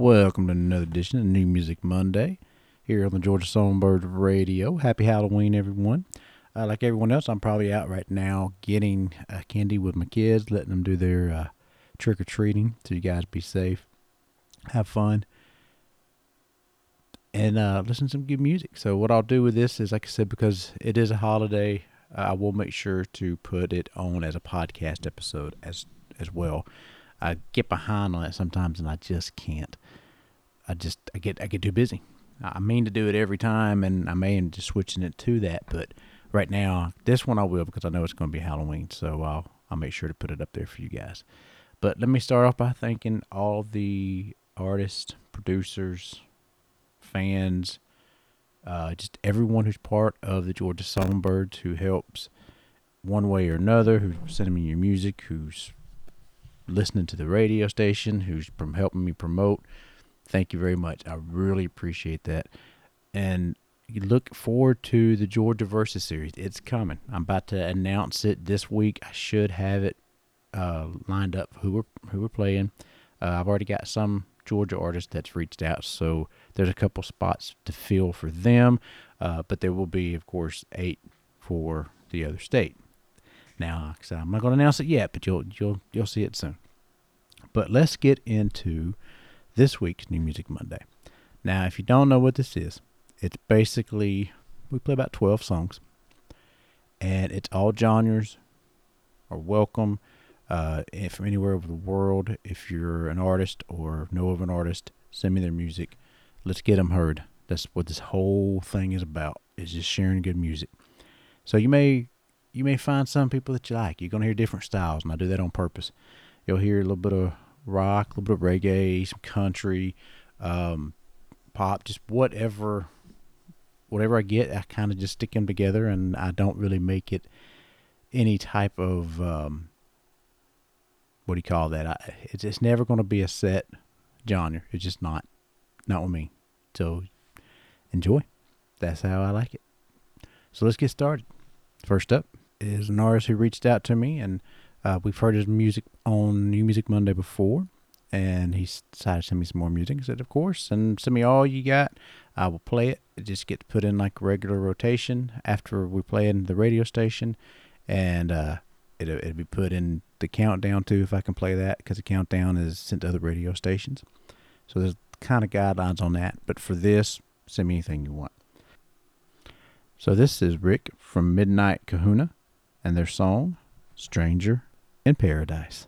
Welcome to another edition of New Music Monday here on the Georgia Songbird Radio. Happy Halloween, everyone. Uh, like everyone else, I'm probably out right now getting uh, candy with my kids, letting them do their uh, trick or treating. So you guys be safe, have fun, and uh, listen to some good music. So what I'll do with this is, like I said, because it is a holiday, I will make sure to put it on as a podcast episode as as well. I get behind on it sometimes, and I just can't. I just I get I get too busy. I mean to do it every time, and I may end just switching it to that. But right now, this one I will because I know it's going to be Halloween, so I'll I'll make sure to put it up there for you guys. But let me start off by thanking all the artists, producers, fans, uh, just everyone who's part of the Georgia Songbirds who helps one way or another, who's sending me your music, who's listening to the radio station, who's from helping me promote. Thank you very much. I really appreciate that. And you look forward to the Georgia Versus series. It's coming. I'm about to announce it this week. I should have it uh, lined up who we're who we're playing. Uh, I've already got some Georgia artists that's reached out, so there's a couple spots to fill for them. Uh, but there will be, of course, eight for the other state. Now, so I'm not going to announce it yet, but you'll you'll you'll see it soon. But let's get into this week's New Music Monday. Now, if you don't know what this is, it's basically we play about 12 songs, and it's all genres are welcome uh, from anywhere over the world. If you're an artist or know of an artist, send me their music. Let's get them heard. That's what this whole thing is about. Is just sharing good music. So you may you may find some people that you like. You're gonna hear different styles, and I do that on purpose. You'll hear a little bit of rock, a little bit of reggae, some country, um, pop, just whatever, whatever I get. I kind of just stick them together, and I don't really make it any type of um, what do you call that? I, it's it's never going to be a set genre. It's just not, not with me. So enjoy. That's how I like it. So let's get started. First up is an artist who reached out to me, and uh, we've heard his music on New Music Monday before, and he decided to send me some more music. He said, "Of course, and send me all you got. I will play it. it just get put in like regular rotation after we play in the radio station, and uh, it'll, it'll be put in the countdown too if I can play that because the countdown is sent to other radio stations. So there's kind of guidelines on that. But for this, send me anything you want." So this is Rick from Midnight Kahuna and their song, Stranger in Paradise.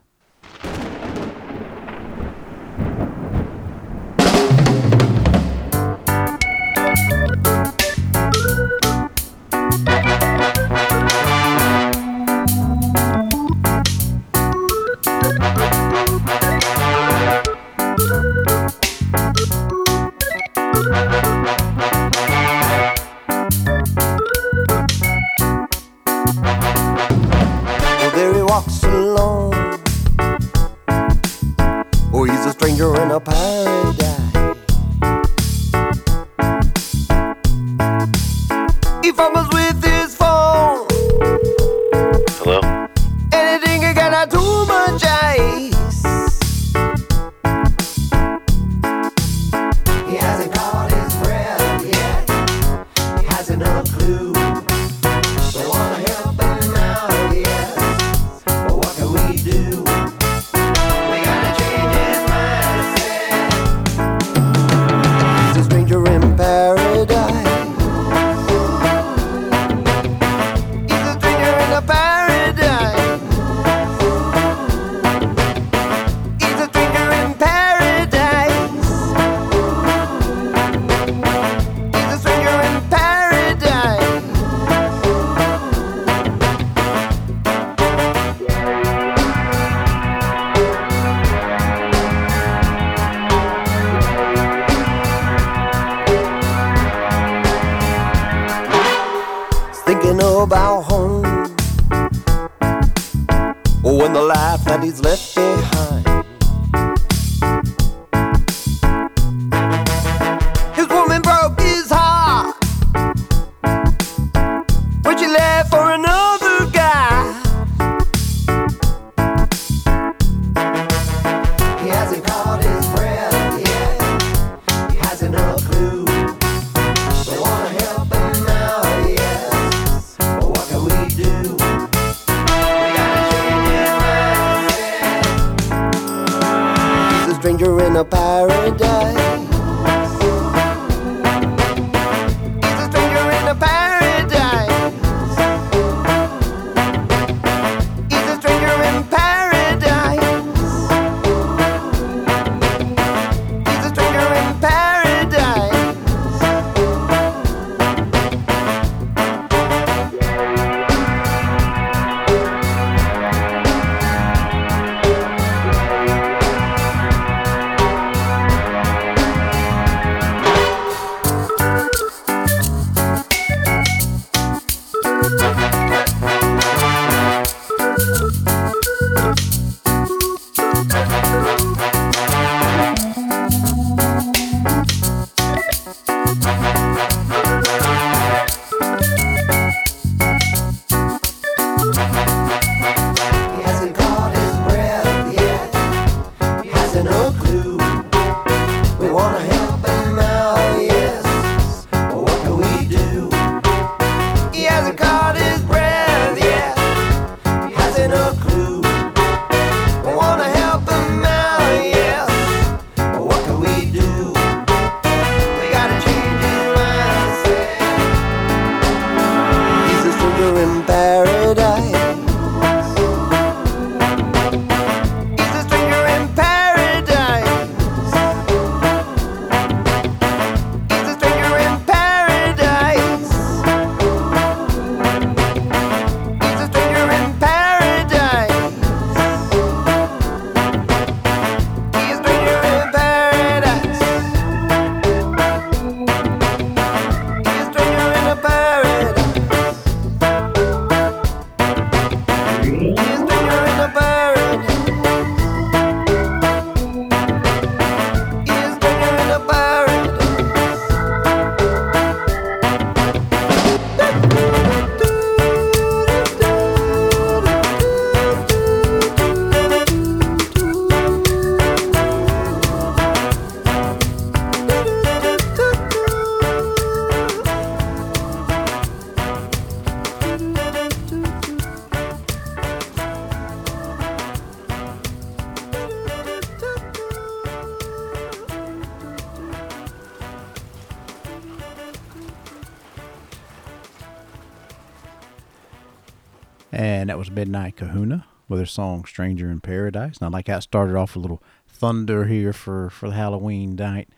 Midnight Kahuna with their song Stranger in Paradise. And I like how it started off a little thunder here for, for the Halloween night.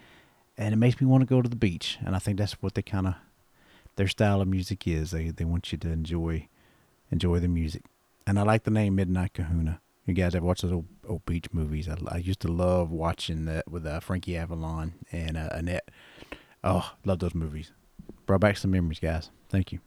And it makes me want to go to the beach. And I think that's what they kind of, their style of music is. They, they want you to enjoy enjoy the music. And I like the name Midnight Kahuna. You guys ever watch those old, old beach movies? I, I used to love watching that with uh, Frankie Avalon and uh, Annette. Oh, love those movies. Brought back some memories, guys. Thank you.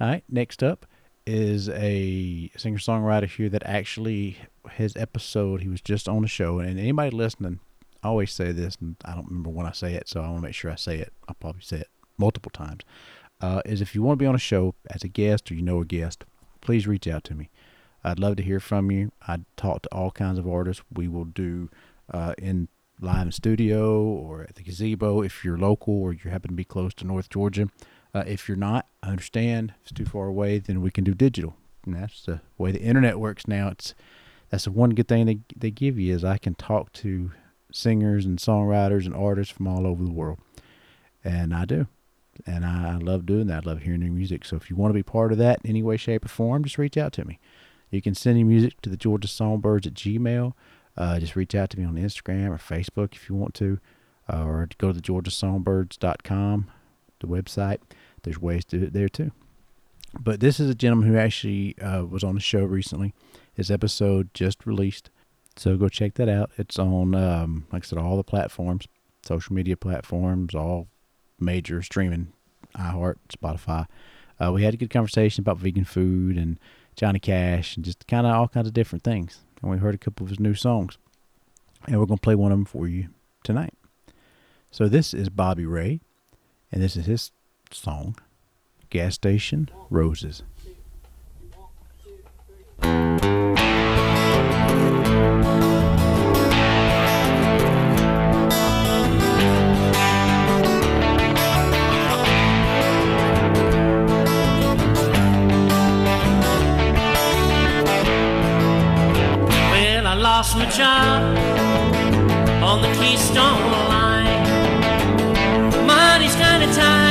All right, next up is a singer songwriter here that actually his episode he was just on the show. And anybody listening I always say this and I don't remember when I say it so I want to make sure I say it. I'll probably say it multiple times. Uh, is if you want to be on a show as a guest or you know a guest please reach out to me. I'd love to hear from you. I talk to all kinds of artists. We will do uh, in live in studio or at the gazebo if you're local or you happen to be close to North Georgia uh, if you're not, I understand. If it's too far away, then we can do digital. And that's the way the internet works now. It's that's the one good thing they they give you is I can talk to singers and songwriters and artists from all over the world, and I do, and I, I love doing that. I love hearing their music. So if you want to be part of that in any way, shape, or form, just reach out to me. You can send your music to the Georgia Songbirds at Gmail. Uh, just reach out to me on Instagram or Facebook if you want to, uh, or go to the GeorgiaSongbirds.com, the website. There's ways to do it there too. But this is a gentleman who actually uh, was on the show recently. His episode just released, so go check that out. It's on, um, like I said, all the platforms, social media platforms, all major streaming, iHeart, Spotify. Uh, we had a good conversation about vegan food and Johnny Cash and just kind of all kinds of different things. And we heard a couple of his new songs, and we're gonna play one of them for you tonight. So this is Bobby Ray, and this is his song, Gas Station Roses. Well, I lost my job on the Keystone Line. Money's kinda tight,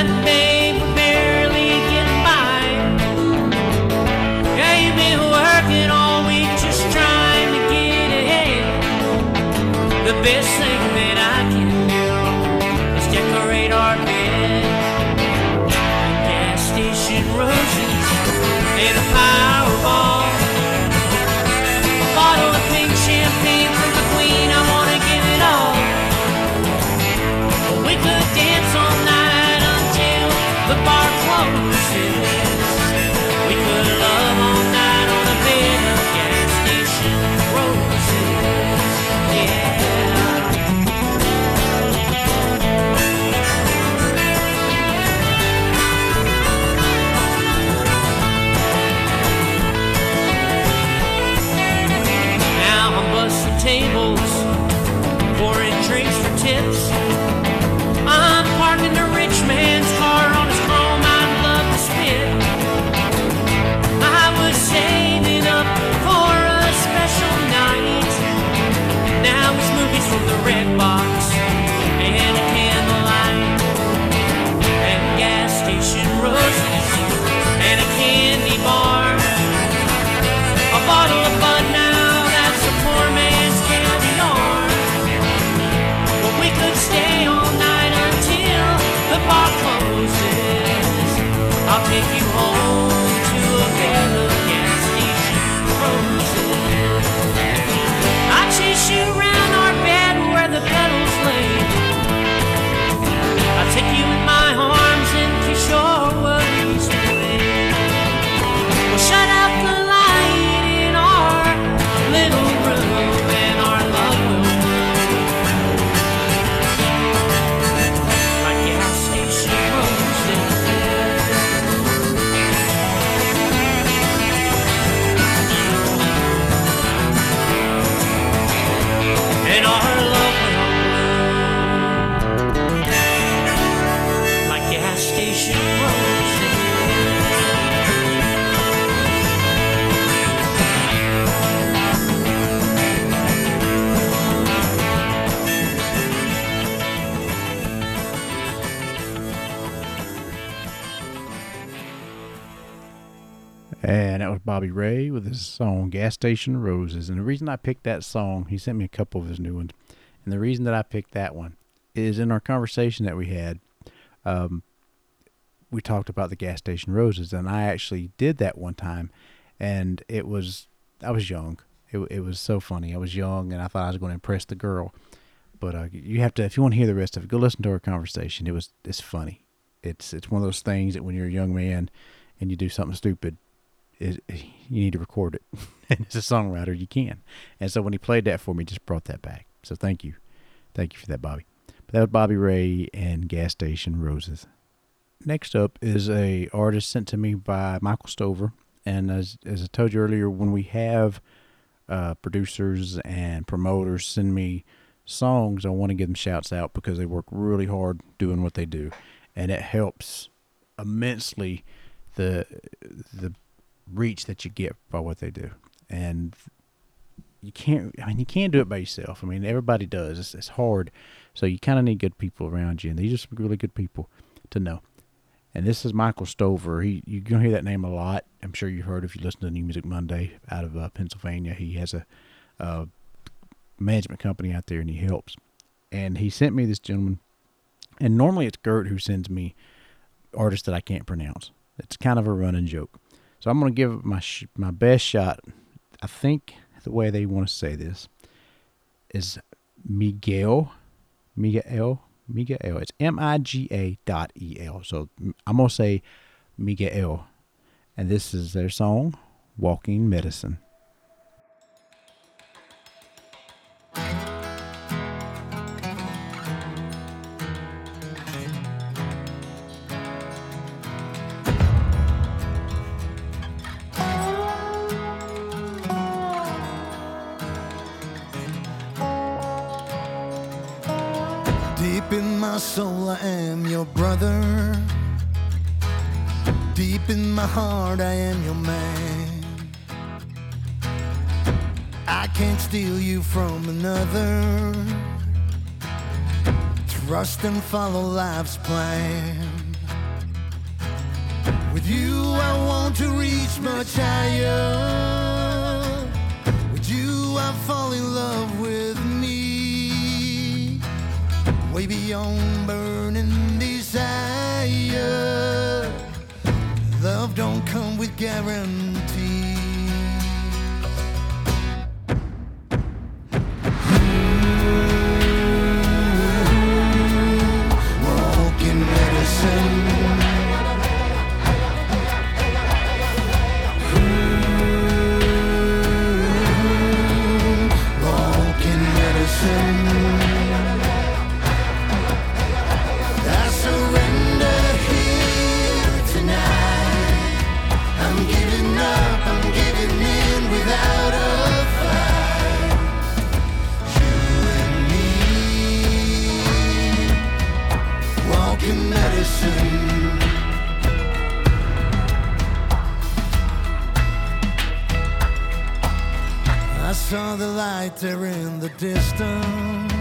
song Gas Station Roses. And the reason I picked that song, he sent me a couple of his new ones. And the reason that I picked that one is in our conversation that we had, um, we talked about the Gas Station Roses. And I actually did that one time. And it was, I was young. It, it was so funny. I was young and I thought I was going to impress the girl. But uh, you have to, if you want to hear the rest of it, go listen to our conversation. It was, it's funny. It's, it's one of those things that when you're a young man and you do something stupid, it, you need to record it. and as a songwriter, you can. And so when he played that for me, just brought that back. So thank you. Thank you for that, Bobby. But that was Bobby Ray and Gas Station Roses. Next up is a artist sent to me by Michael Stover. And as, as I told you earlier, when we have uh, producers and promoters send me songs, I want to give them shouts out because they work really hard doing what they do. And it helps immensely the the reach that you get by what they do. And you can't, I mean, you can't do it by yourself. I mean, everybody does. It's, it's hard. So you kind of need good people around you. And these are some really good people to know. And this is Michael Stover. He You're going to hear that name a lot. I'm sure you heard if you listen to New Music Monday out of uh, Pennsylvania. He has a, a management company out there and he helps. And he sent me this gentleman. And normally it's Gert who sends me artists that I can't pronounce. It's kind of a running joke. So I'm going to give my sh- my best shot. I think the way they want to say this is Miguel, Miguel, Miguel. It's M I G A dot E L. So I'm going to say Miguel, and this is their song, "Walking Medicine." I am your brother. Deep in my heart, I am your man. I can't steal you from another. trust and follow life's plan. With you, I want to reach much higher. With you, I fall in love with me. Way beyond Love don't come with guarantees. Light there in the distance.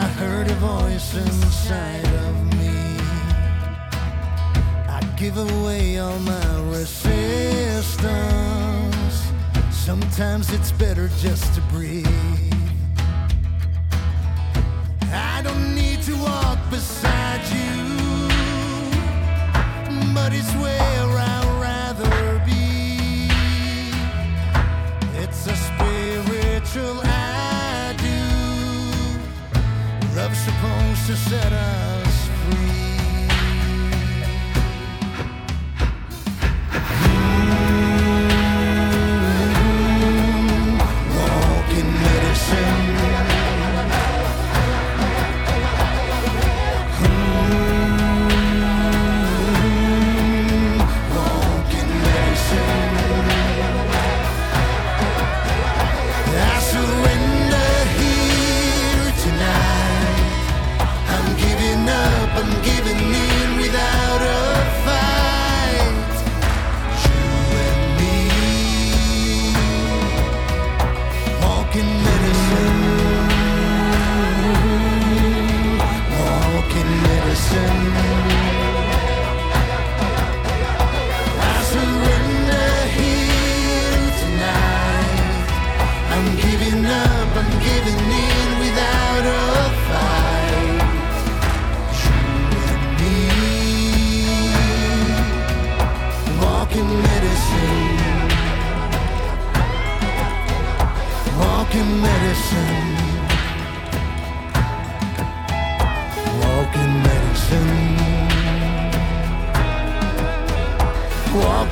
I heard a voice inside of me. I give away all my resistance. Sometimes it's better just to breathe. I don't need to walk beside you, but it's where spiritual I do. Love's supposed to set us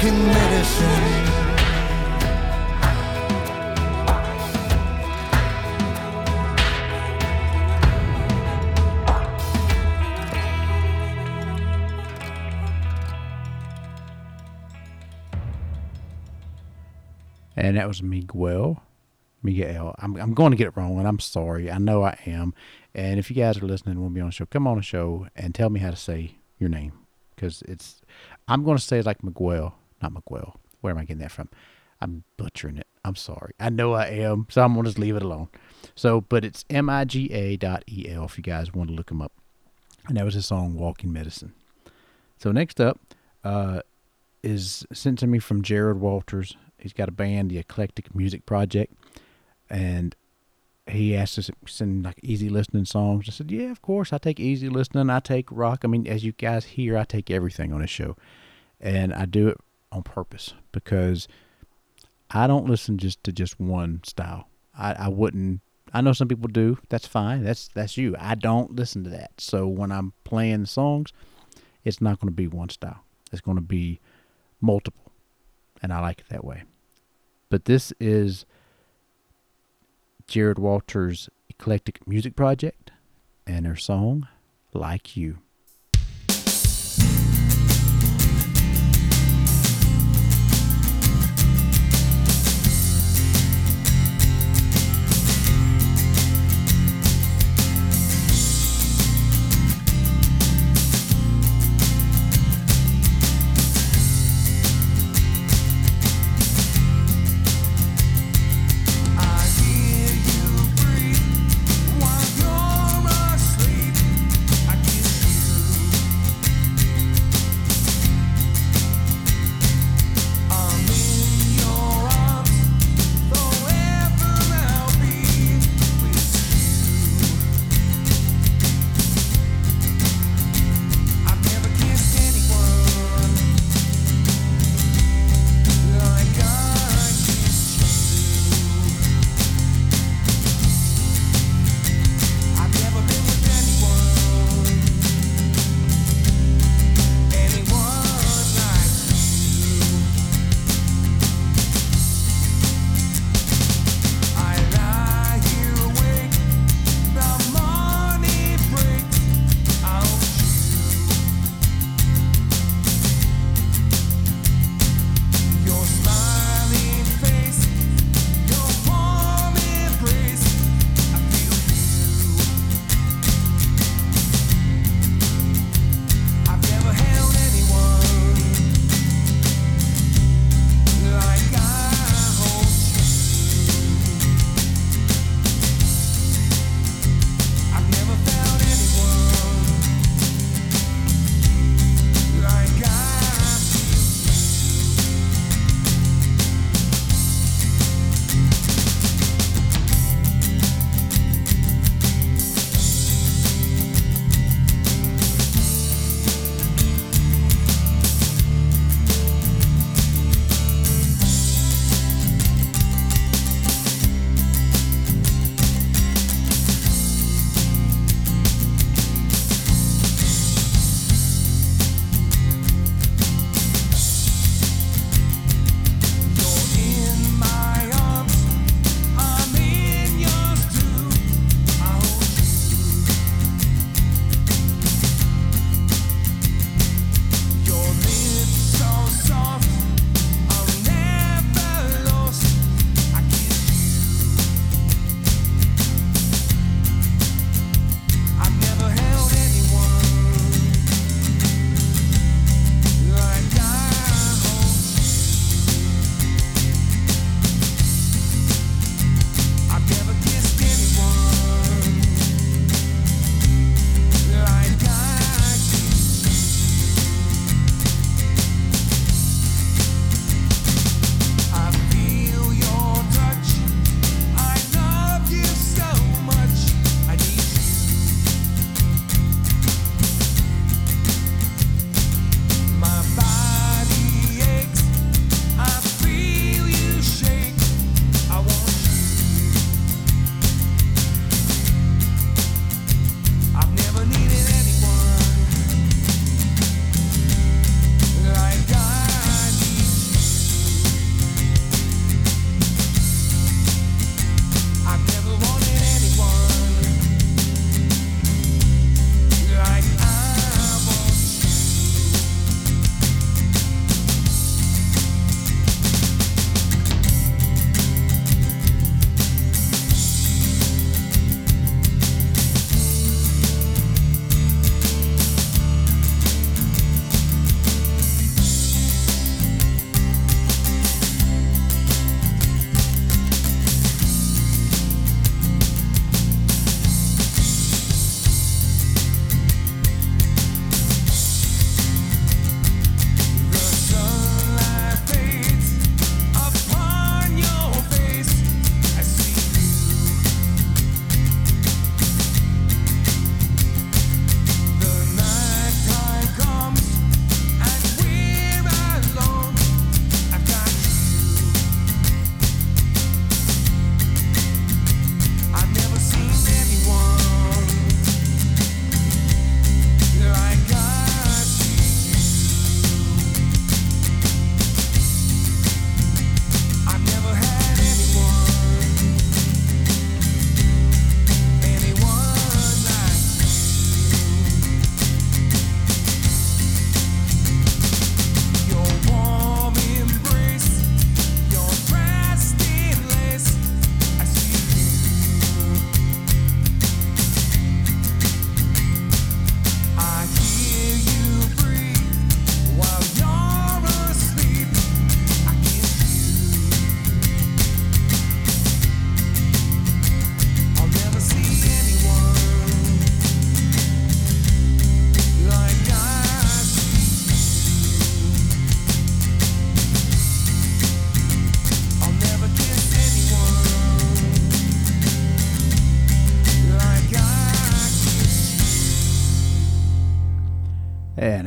medicine. And that was Miguel. Miguel. I'm, I'm going to get it wrong, and I'm sorry. I know I am. And if you guys are listening to be on the show, come on the show and tell me how to say your name. Because it's, I'm going to say it like Miguel, not. Where am I getting that from? I'm butchering it. I'm sorry. I know I am, so I'm to just leave it alone. So, but it's M I G A dot E L if you guys want to look him up. And that was his song Walking Medicine. So, next up uh, is sent to me from Jared Walters. He's got a band, the Eclectic Music Project. And he asked us to send like easy listening songs. I said, Yeah, of course. I take easy listening. I take rock. I mean, as you guys hear, I take everything on this show. And I do it on purpose because I don't listen just to just one style. I, I wouldn't I know some people do. That's fine. That's that's you. I don't listen to that. So when I'm playing songs, it's not going to be one style. It's going to be multiple. And I like it that way. But this is Jared Walters' Eclectic Music Project and her song Like You.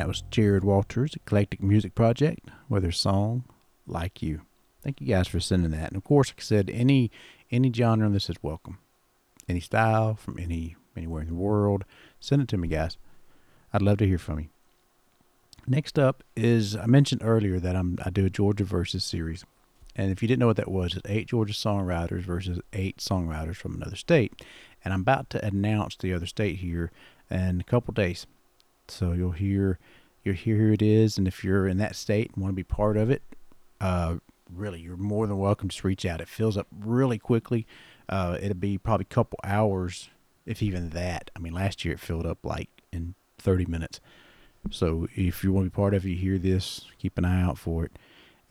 Was Jared Walters, Eclectic Music Project, with their song "Like You." Thank you guys for sending that. And of course, like I said, any any genre of this is welcome. Any style from any anywhere in the world, send it to me, guys. I'd love to hear from you. Next up is I mentioned earlier that I'm I do a Georgia versus series, and if you didn't know what that was, it's eight Georgia songwriters versus eight songwriters from another state, and I'm about to announce the other state here in a couple days. So you'll hear you'll hear who it is, and if you're in that state and want to be part of it, uh, really you're more than welcome. Just reach out. It fills up really quickly. Uh, it'll be probably a couple hours, if even that. I mean, last year it filled up like in 30 minutes. So if you want to be part of it, you hear this, keep an eye out for it,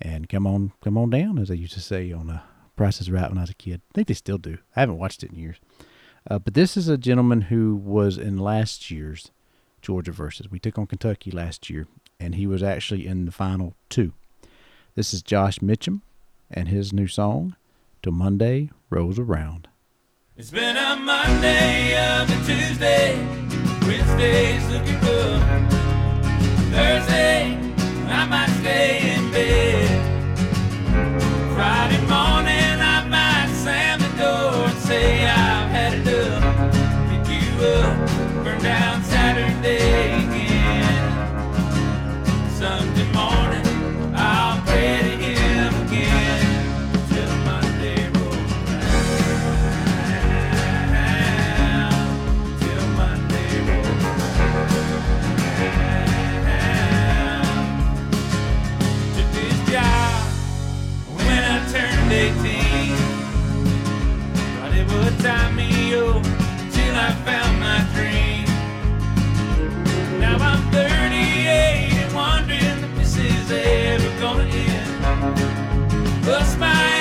and come on, come on down, as I used to say on a Price is Right when I was a kid. I think they still do. I haven't watched it in years. Uh, but this is a gentleman who was in last year's Georgia versus. We took on Kentucky last year, and he was actually in the final two. This is Josh Mitchum and his new song, "Till Monday Rolls Around." It's been a Monday um, of a Tuesday, Wednesday's looking good. Thursday, I might my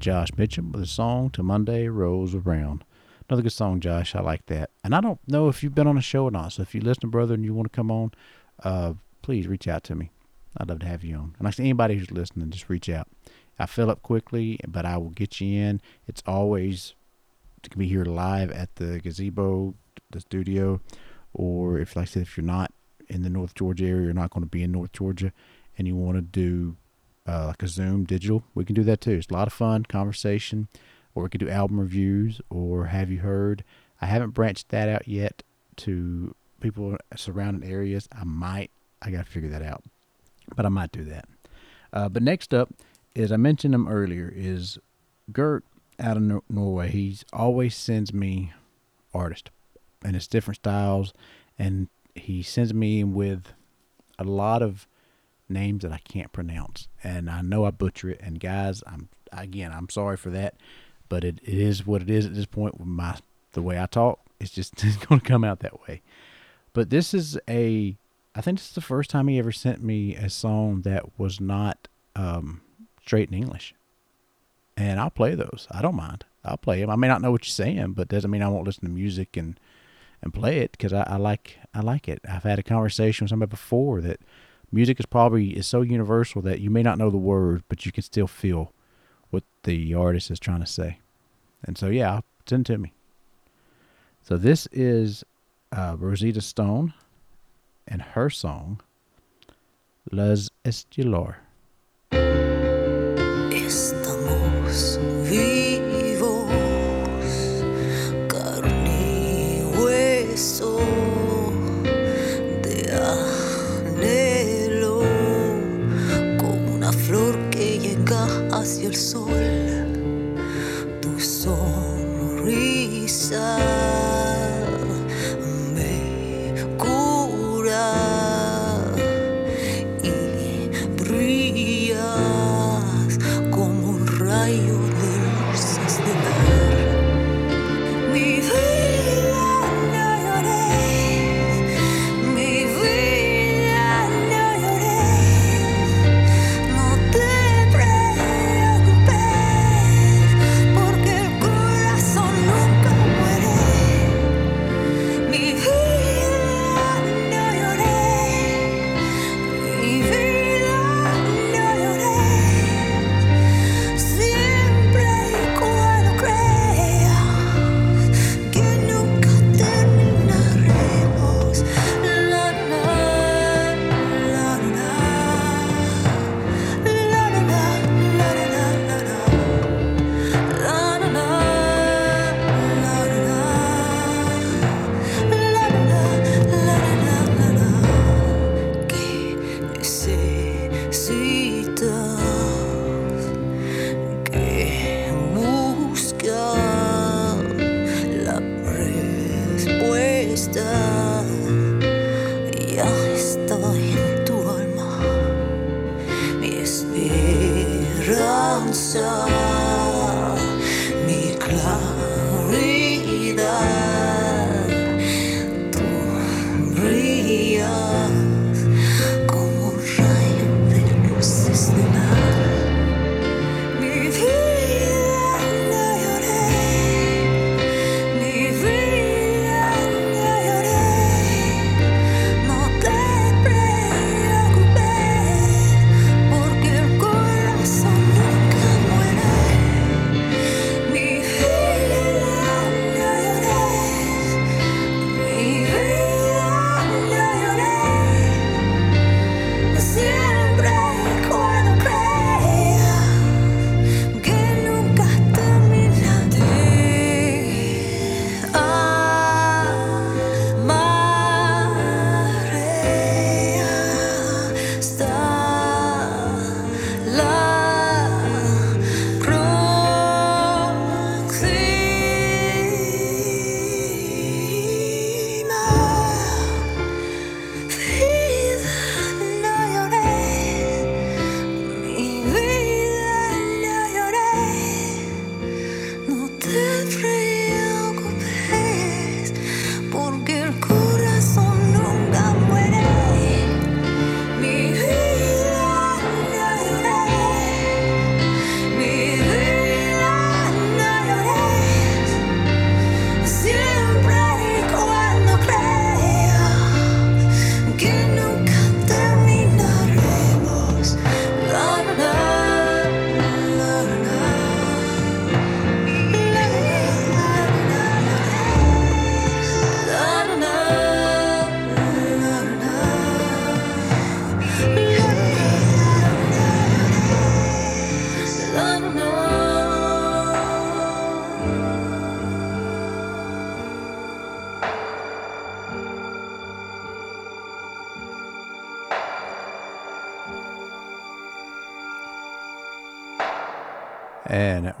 Josh Mitchum with a song To Monday Rolls Around." Another good song, Josh. I like that. And I don't know if you've been on a show or not. So if you listen, brother, and you want to come on, uh, please reach out to me. I'd love to have you on. And I said, anybody who's listening, just reach out. I fill up quickly, but I will get you in. It's always to be here live at the gazebo, the studio, or if, like I said, if you're not in the North Georgia area, you're not going to be in North Georgia, and you want to do uh, like a Zoom digital, we can do that too. It's a lot of fun, conversation, or we could do album reviews or have you heard. I haven't branched that out yet to people surrounding areas. I might, I got to figure that out, but I might do that. Uh, but next up is I mentioned him earlier. Is Gert out of Nor- Norway? He's always sends me artists, and it's different styles, and he sends me with a lot of names that I can't pronounce, and I know I butcher it. And guys, I'm again, I'm sorry for that, but it, it is what it is at this point with my the way I talk. It's just going to come out that way. But this is a, I think this is the first time he ever sent me a song that was not um, straight in English, and I'll play those. I don't mind. I'll play them. I may not know what you're saying, but doesn't mean I won't listen to music and and play it because I, I like I like it. I've had a conversation with somebody before that music is probably is so universal that you may not know the words, but you can still feel what the artist is trying to say. And so yeah, send to me. So this is uh, Rosita Stone and her song Les Estilor. Estamos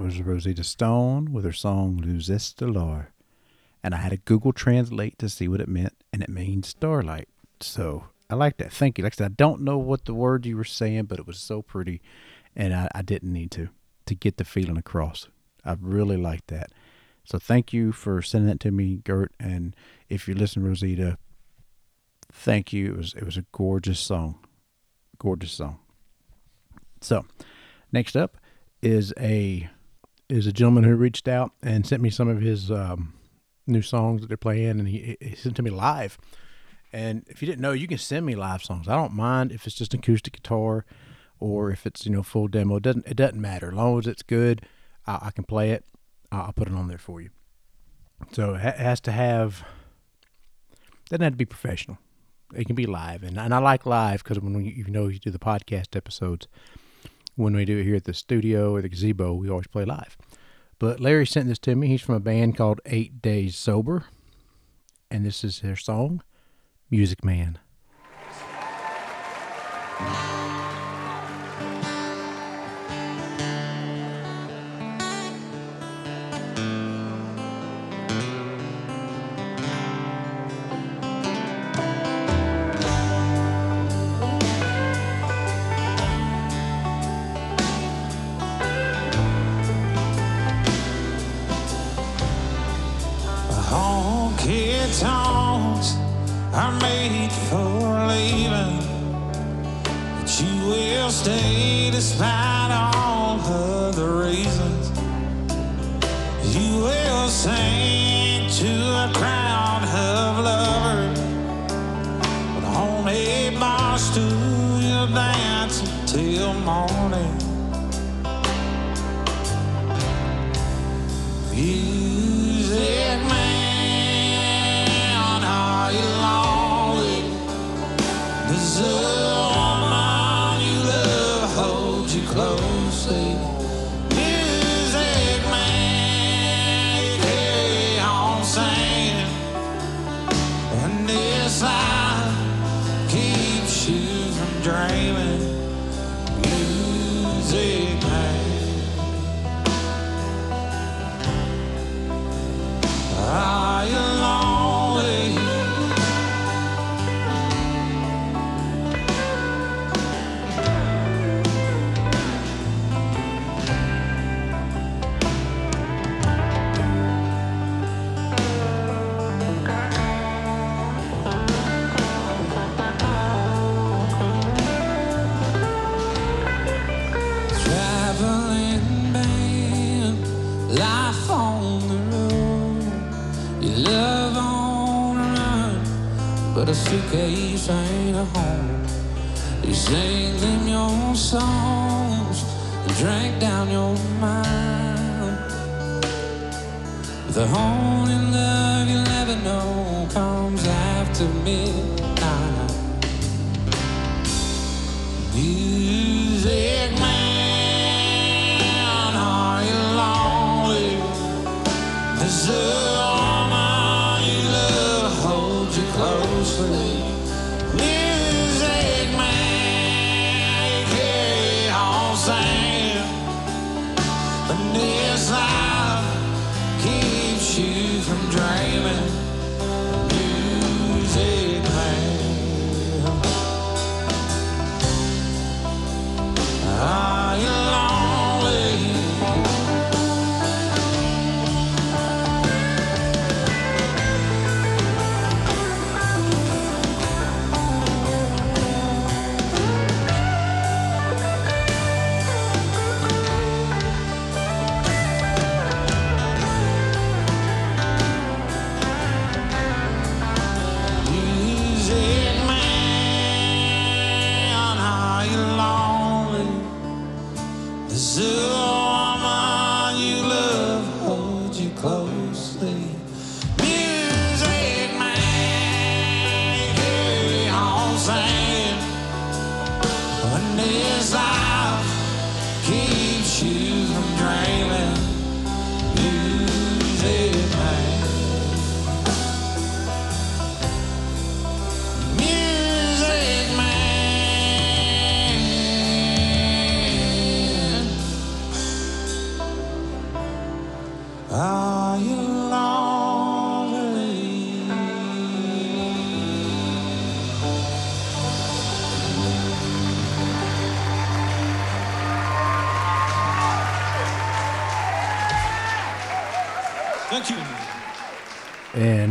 was Rosita Stone with her song Luzes Stellar. And I had to Google Translate to see what it meant, and it means starlight. So I like that. Thank you. Like I said, I don't know what the words you were saying, but it was so pretty, and I, I didn't need to to get the feeling across. I really like that. So thank you for sending that to me, Gert. And if you listen, Rosita, thank you. It was it was a gorgeous song, gorgeous song. So next up is a is a gentleman who reached out and sent me some of his um, new songs that they're playing, and he, he sent to me live. And if you didn't know, you can send me live songs. I don't mind if it's just acoustic guitar or if it's you know full demo. It doesn't it doesn't matter as long as it's good. I, I can play it. I'll, put it on there for you. So it has to have doesn't have to be professional. It can be live, and and I like live because when we, you know you do the podcast episodes, when we do it here at the studio or the gazebo, we always play live. But Larry sent this to me. He's from a band called Eight Days Sober, and this is their song, Music Man. But a suitcase ain't a home. You sing them your songs and drank down your mind. The only love you'll ever know comes after midnight. Music man,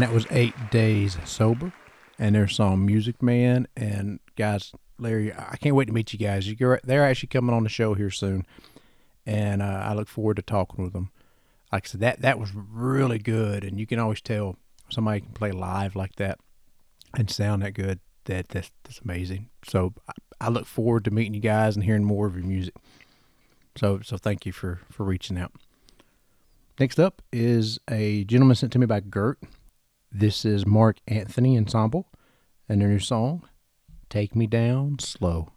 that was Eight Days Sober and their song Music Man. And guys, Larry, I can't wait to meet you guys. You're, they're actually coming on the show here soon. And uh, I look forward to talking with them. Like I said, that, that was really good. And you can always tell somebody can play live like that and sound that good. That That's, that's amazing. So I, I look forward to meeting you guys and hearing more of your music. So, so thank you for, for reaching out. Next up is a gentleman sent to me by Gert. This is Mark Anthony Ensemble and their new song, Take Me Down Slow.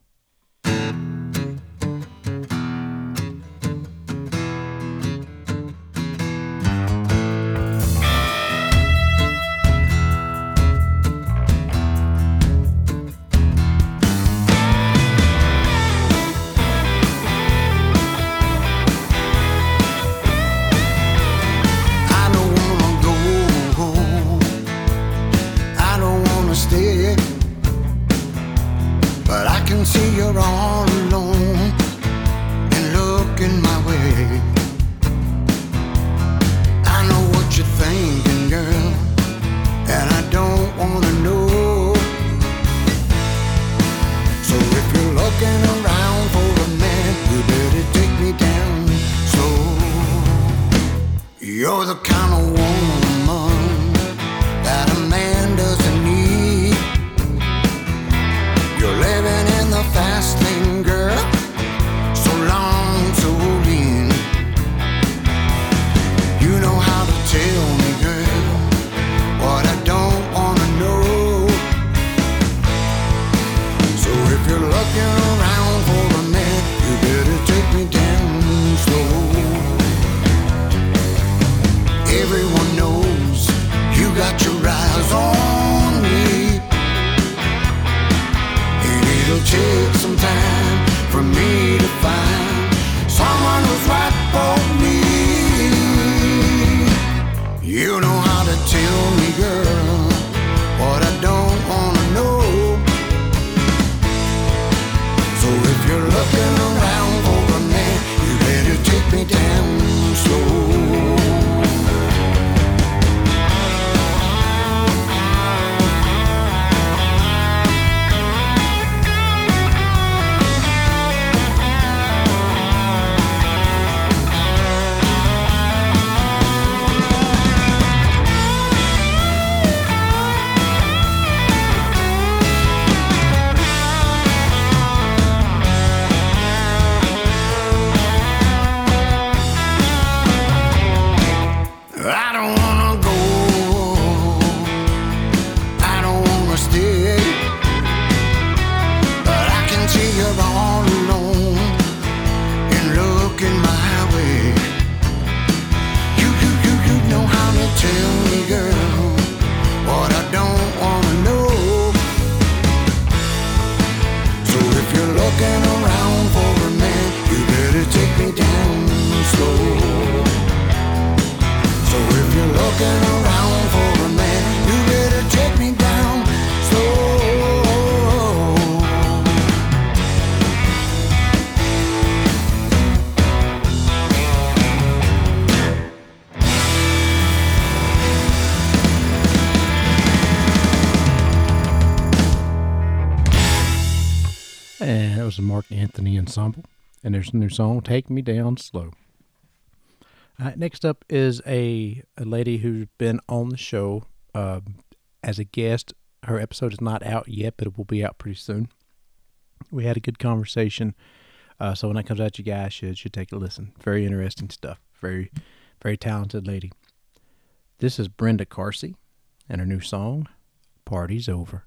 The Mark Anthony Ensemble. And there's a new song, Take Me Down Slow. All right, next up is a, a lady who's been on the show um, as a guest. Her episode is not out yet, but it will be out pretty soon. We had a good conversation. Uh, so when that comes out, you guys should, should take a listen. Very interesting stuff. Very, very talented lady. This is Brenda Carsey and her new song, Party's Over.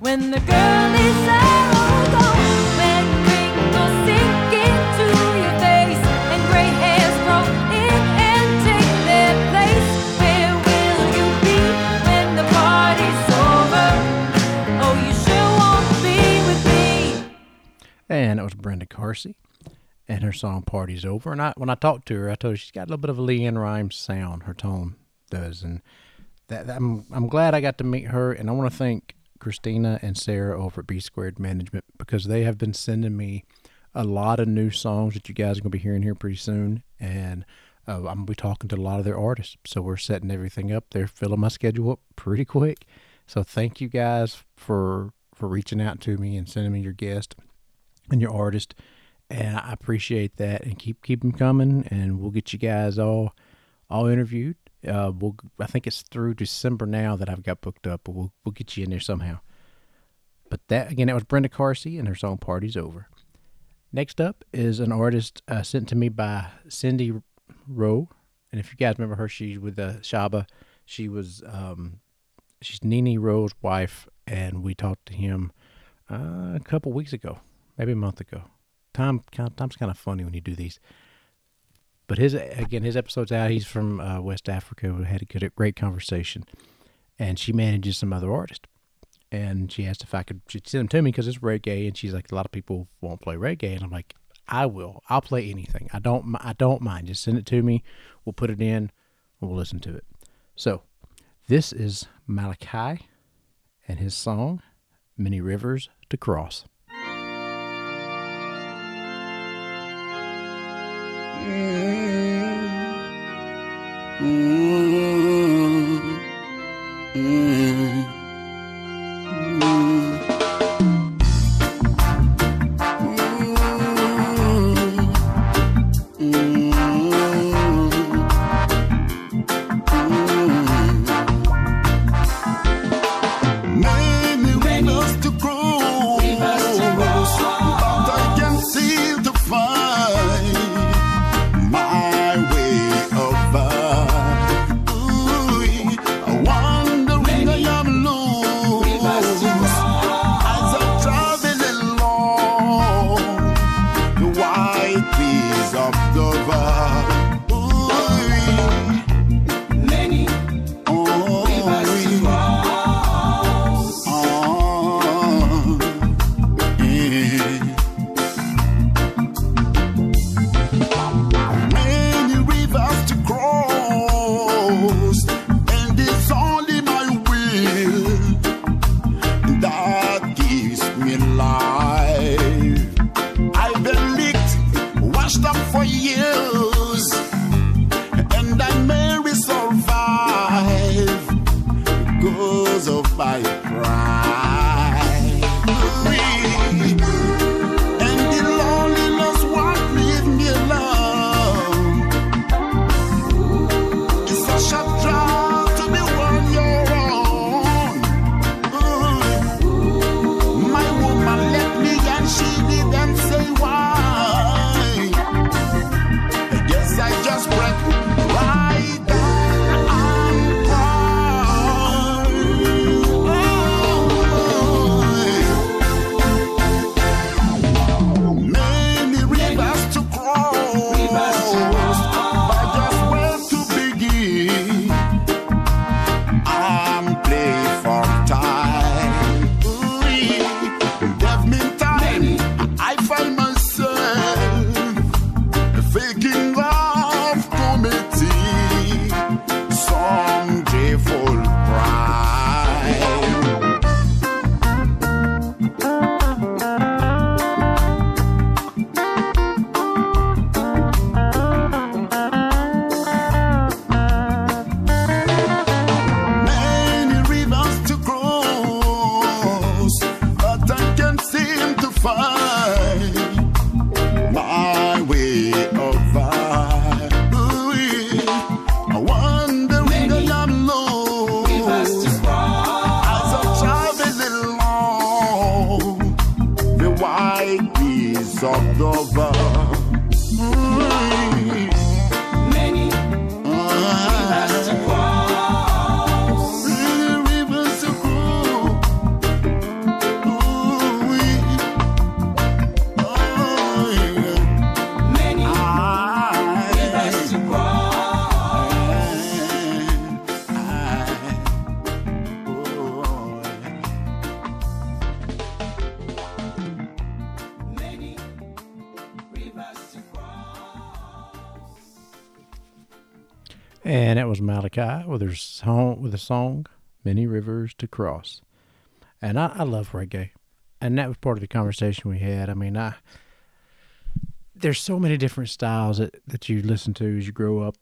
When the oh, into your face and gray hairs grow in and take their place? Where will you be when the party's over? Oh, you sure won't be with me. And that was Brenda Carsey and her song Party's Over. And I, when I talked to her, I told her she's got a little bit of a LeAnn Rimes sound, her tone does. And that, that- I'm, I'm glad I got to meet her. And I want to thank Christina and Sarah over at B Squared Management because they have been sending me a lot of new songs that you guys are going to be hearing here pretty soon. And uh, I'm going to be talking to a lot of their artists. So we're setting everything up. They're filling my schedule up pretty quick. So thank you guys for for reaching out to me and sending me your guest and your artist. And I appreciate that. And keep keep them coming. And we'll get you guys all all interviewed. Uh, we'll I think it's through December now that I've got booked up, but we'll we'll get you in there somehow. But that again, that was Brenda Carsey and her song "Party's Over." Next up is an artist uh, sent to me by Cindy Rowe, and if you guys remember her, she's with uh, Shaba. She was um, she's Nene Rowe's wife, and we talked to him uh, a couple weeks ago, maybe a month ago. Time time's kind of funny when you do these. But his again, his episode's out. He's from uh, West Africa. We had a good, great conversation, and she manages some other artists. And she asked if I could she'd send them to me because it's reggae, and she's like, a lot of people won't play reggae, and I'm like, I will. I'll play anything. I don't. I don't mind. Just send it to me. We'll put it in. We'll listen to it. So, this is Malachi and his song, "Many Rivers to Cross." With her song with the song "Many Rivers to Cross." And I, I love reggae, and that was part of the conversation we had. I mean, I there's so many different styles that, that you listen to as you grow up.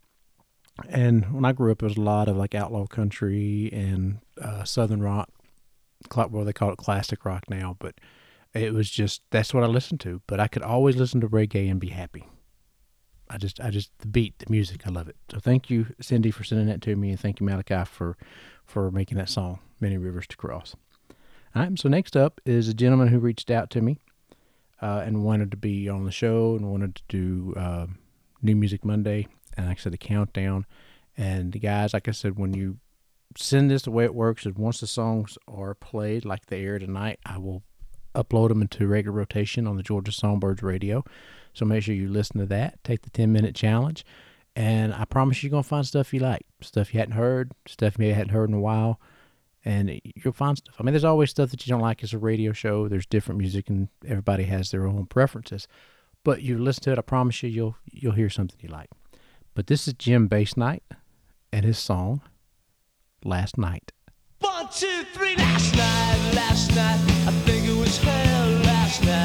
And when I grew up, there was a lot of like outlaw country and uh, southern rock. Well, they call it classic rock now, but it was just that's what I listened to. But I could always listen to reggae and be happy. I just, I just the beat, the music, I love it. So thank you, Cindy, for sending that to me, and thank you, Malachi, for for making that song, "Many Rivers to Cross." All right, so next up is a gentleman who reached out to me uh, and wanted to be on the show and wanted to do uh, New Music Monday, and I said, a countdown. And the guys, like I said, when you send this, the way it works is once the songs are played, like they air tonight, I will upload them into regular rotation on the Georgia Songbirds radio. So make sure you listen to that. Take the 10 minute challenge. And I promise you're going to find stuff you like, stuff you hadn't heard, stuff you hadn't heard in a while. And you'll find stuff. I mean, there's always stuff that you don't like as a radio show. There's different music, and everybody has their own preferences. But you listen to it, I promise you, you'll you'll hear something you like. But this is Jim Bass Night and his song, Last Night. One, two, three, last night, last night. I think it was hell last night.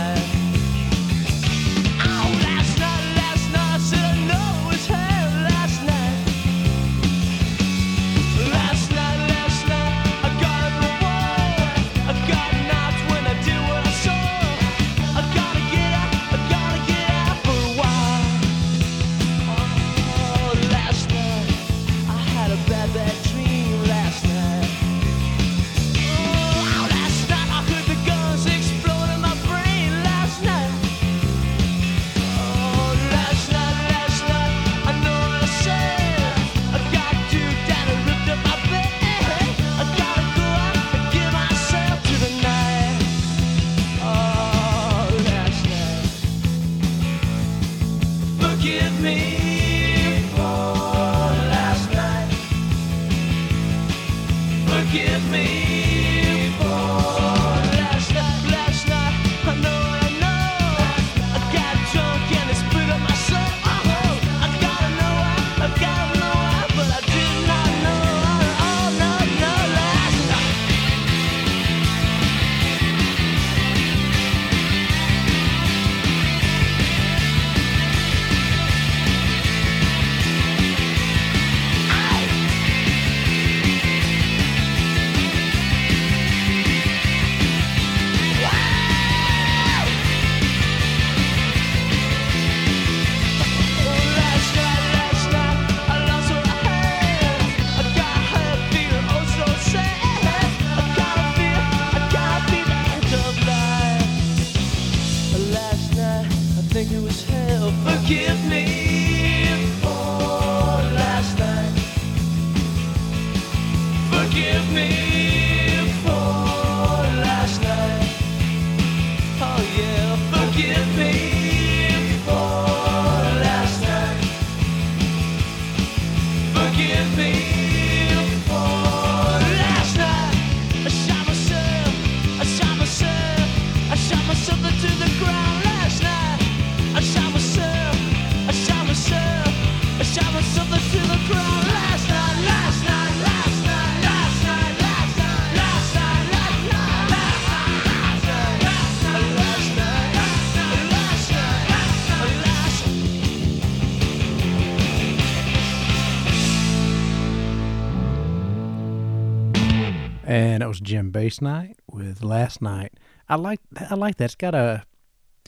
Jim Bass Night with Last Night. I like I like that. It's got a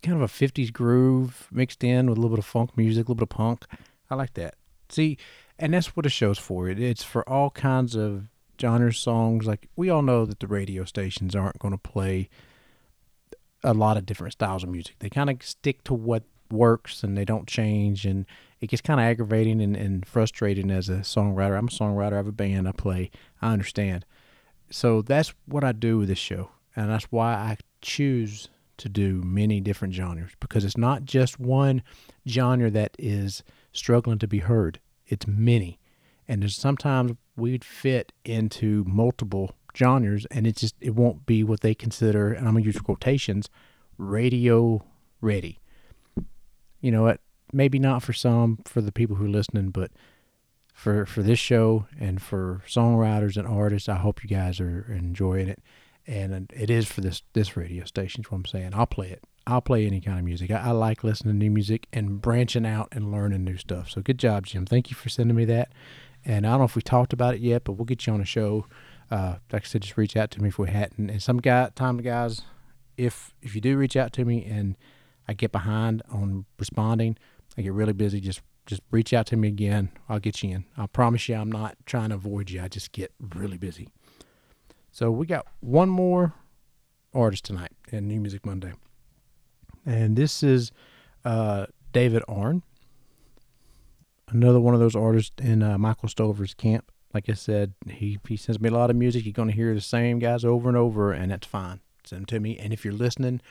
kind of a 50s groove mixed in with a little bit of funk music, a little bit of punk. I like that. See, and that's what a show's for. It, it's for all kinds of genres, songs. Like we all know that the radio stations aren't going to play a lot of different styles of music. They kind of stick to what works and they don't change. And it gets kind of aggravating and, and frustrating as a songwriter. I'm a songwriter. I have a band. I play. I understand. So that's what I do with this show. And that's why I choose to do many different genres because it's not just one genre that is struggling to be heard. It's many. And there's sometimes we'd fit into multiple genres and it just it won't be what they consider and I'm gonna use quotations radio ready. You know what? Maybe not for some, for the people who are listening, but for for this show and for songwriters and artists. I hope you guys are enjoying it, and it is for this this radio station. Is what I'm saying. I'll play it. I'll play any kind of music. I, I like listening to new music and branching out and learning new stuff. So good job, Jim. Thank you for sending me that. And I don't know if we talked about it yet, but we'll get you on a show. Uh, like I said, just reach out to me if we hadn't. And some guy, time guys, if if you do reach out to me and I get behind on responding, I get really busy. Just just reach out to me again. I'll get you in. I promise you, I'm not trying to avoid you. I just get really busy. So we got one more artist tonight in New Music Monday, and this is uh, David Arn, another one of those artists in uh, Michael Stover's camp. Like I said, he he sends me a lot of music. You're going to hear the same guys over and over, and that's fine. Send them to me. And if you're listening,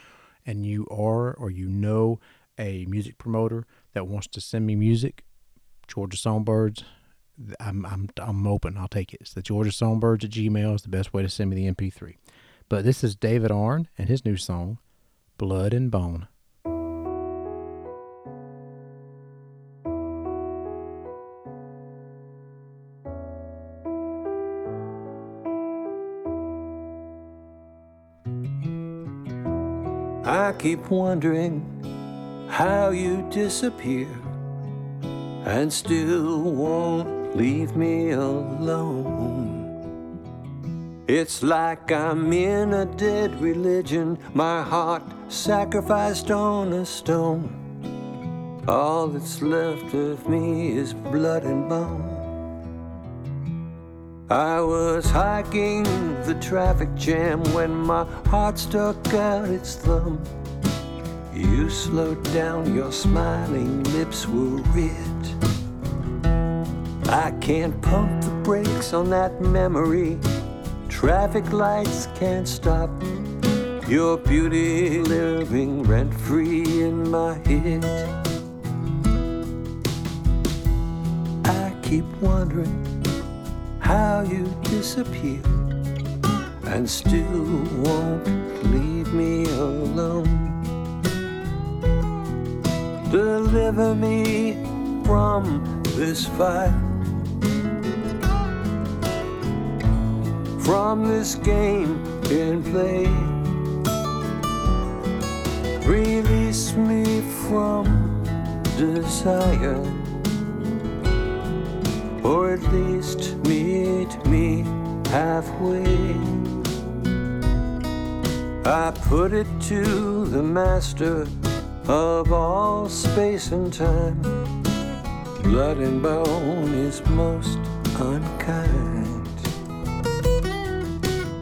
and you are or you know a music promoter that wants to send me music, Georgia Songbirds, I'm I'm I'm open. I'll take it. It's the Georgia Songbirds at Gmail is the best way to send me the MP3. But this is David Arn and his new song, Blood and Bone. I keep wondering how you disappear and still won't leave me alone. It's like I'm in a dead religion, my heart sacrificed on a stone. All that's left of me is blood and bone. I was hiking the traffic jam when my heart stuck out its thumb. You slowed down, your smiling lips were red. I can't pump the brakes on that memory. Traffic lights can't stop. Your beauty living rent free in my head. I keep wondering how you disappeared and still won't leave me alone. Deliver me from this fire, from this game in play. Release me from desire or at least meet me halfway. I put it to the master of all space and time. Blood and bone is most unkind.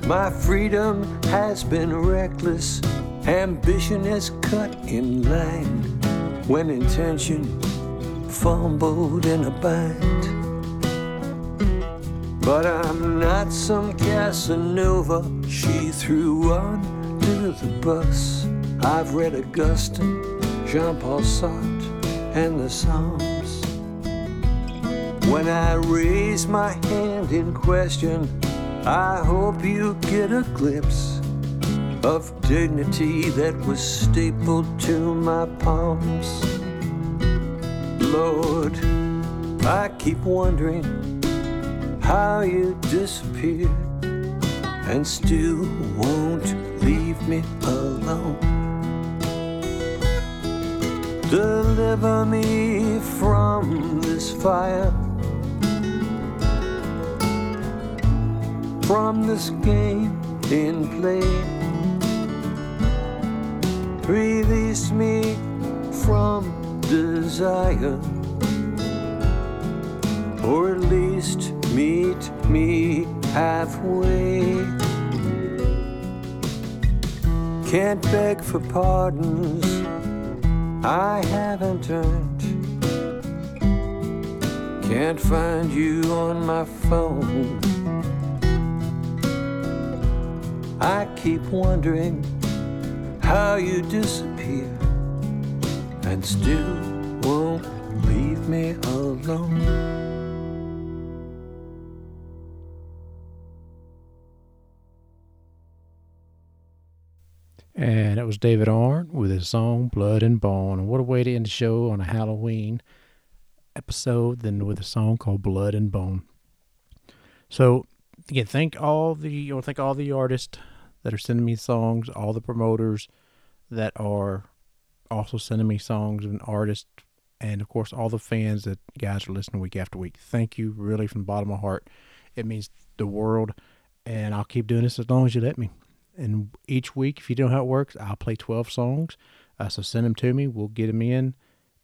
My freedom has been reckless, ambition is cut in line. when intention fumbled in a bind. But I'm not some Casanova she threw on to the bus. I've read Augustine, Jean Paul Sartre, and the Psalms. When I raise my hand in question, I hope you get a glimpse of dignity that was stapled to my palms. Lord, I keep wondering how you disappeared and still won't leave me alone. Deliver me from this fire, from this game in play. Release me from desire, or at least meet me halfway. Can't beg for pardons I haven't earned. Can't find you on my phone. I keep wondering how you disappear and still won't leave me alone. Was David Arndt with his song Blood and Bone. And what a way to end the show on a Halloween episode than with a song called Blood and Bone. So again, thank all the know, thank all the artists that are sending me songs, all the promoters that are also sending me songs and artists and of course all the fans that guys are listening week after week. Thank you really from the bottom of my heart. It means the world and I'll keep doing this as long as you let me. And each week, if you know how it works, I'll play 12 songs. Uh, so send them to me. We'll get them in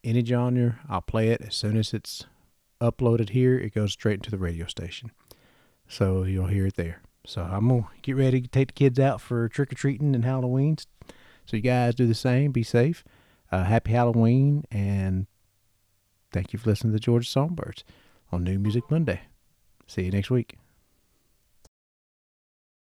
any genre. I'll play it as soon as it's uploaded here. It goes straight into the radio station. So you'll hear it there. So I'm going to get ready to take the kids out for trick or treating and Halloween. So you guys do the same. Be safe. Uh, happy Halloween. And thank you for listening to Georgia Songbirds on New Music Monday. See you next week.